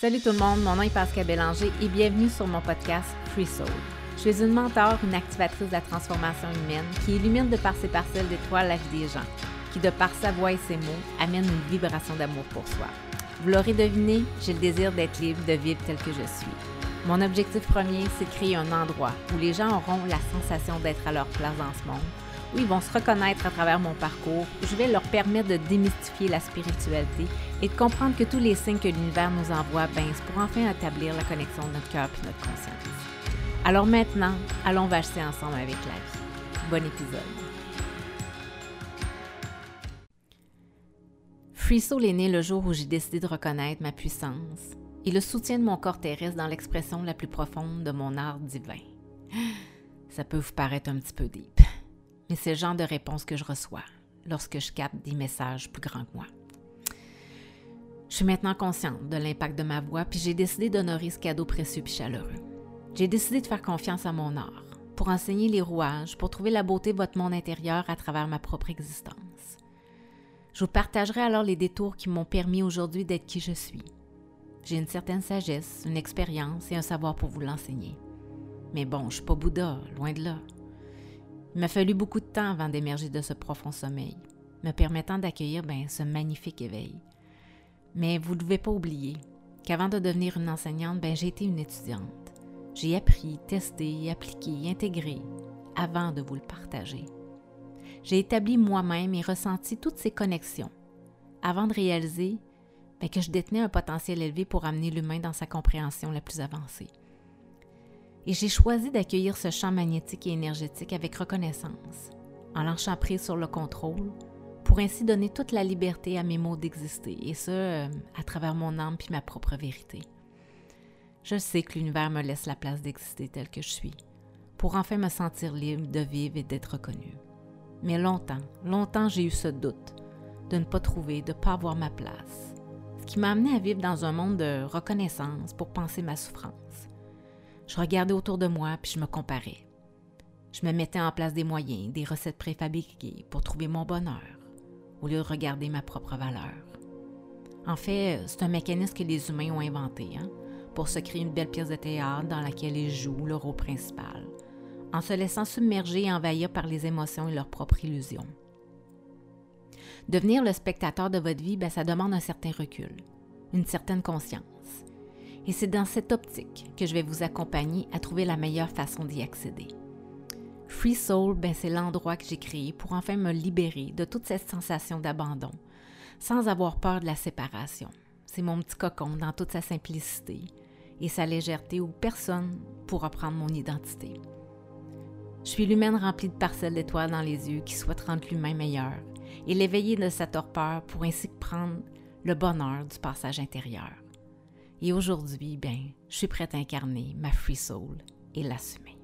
Salut tout le monde, mon nom est Pascal Bélanger et bienvenue sur mon podcast Free Soul. Je suis une mentor, une activatrice de la transformation humaine qui illumine de par ses parcelles d'étoiles la vie des gens, qui de par sa voix et ses mots amène une vibration d'amour pour soi. Vous l'aurez deviné, j'ai le désir d'être libre, de vivre tel que je suis. Mon objectif premier, c'est de créer un endroit où les gens auront la sensation d'être à leur place dans ce monde, où ils vont se reconnaître à travers mon parcours, je vais leur permettre de démystifier la spiritualité et de comprendre que tous les signes que l'univers nous envoie, c'est pour enfin établir la connexion de notre cœur et notre conscience. Alors maintenant, allons vacher ensemble avec la vie. Bon épisode. Free Soul est né le jour où j'ai décidé de reconnaître ma puissance et le soutien de mon corps terrestre dans l'expression la plus profonde de mon art divin. Ça peut vous paraître un petit peu deep, mais c'est le genre de réponse que je reçois lorsque je capte des messages plus grands que moi. Je suis maintenant consciente de l'impact de ma voix, puis j'ai décidé d'honorer ce cadeau précieux et chaleureux. J'ai décidé de faire confiance à mon art, pour enseigner les rouages, pour trouver la beauté de votre monde intérieur à travers ma propre existence. Je vous partagerai alors les détours qui m'ont permis aujourd'hui d'être qui je suis. J'ai une certaine sagesse, une expérience et un savoir pour vous l'enseigner. Mais bon, je suis pas Bouddha, loin de là. Il m'a fallu beaucoup de temps avant d'émerger de ce profond sommeil, me permettant d'accueillir ben, ce magnifique éveil. Mais vous ne devez pas oublier qu'avant de devenir une enseignante, ben, j'ai été une étudiante. J'ai appris, testé, appliqué, intégré avant de vous le partager. J'ai établi moi-même et ressenti toutes ces connexions avant de réaliser ben, que je détenais un potentiel élevé pour amener l'humain dans sa compréhension la plus avancée. Et j'ai choisi d'accueillir ce champ magnétique et énergétique avec reconnaissance, en lâchant prise sur le contrôle, pour ainsi donner toute la liberté à mes mots d'exister, et ce, euh, à travers mon âme puis ma propre vérité. Je sais que l'univers me laisse la place d'exister tel que je suis, pour enfin me sentir libre de vivre et d'être reconnue. Mais longtemps, longtemps j'ai eu ce doute de ne pas trouver, de ne pas avoir ma place, ce qui m'a amené à vivre dans un monde de reconnaissance pour penser ma souffrance. Je regardais autour de moi puis je me comparais. Je me mettais en place des moyens, des recettes préfabriquées pour trouver mon bonheur, au lieu de regarder ma propre valeur. En fait, c'est un mécanisme que les humains ont inventé hein, pour se créer une belle pièce de théâtre dans laquelle ils jouent le rôle principal, en se laissant submerger et envahir par les émotions et leurs propres illusions. Devenir le spectateur de votre vie, ben, ça demande un certain recul, une certaine conscience. Et c'est dans cette optique que je vais vous accompagner à trouver la meilleure façon d'y accéder. Free Soul, ben, c'est l'endroit que j'ai créé pour enfin me libérer de toute cette sensation d'abandon, sans avoir peur de la séparation. C'est mon petit cocon dans toute sa simplicité et sa légèreté où personne pourra prendre mon identité. Je suis l'humaine remplie de parcelles d'étoiles dans les yeux qui souhaite rendre l'humain meilleur et l'éveiller de sa torpeur pour ainsi prendre le bonheur du passage intérieur. Et aujourd'hui, ben, je suis prête à incarner ma free soul et l'assumer.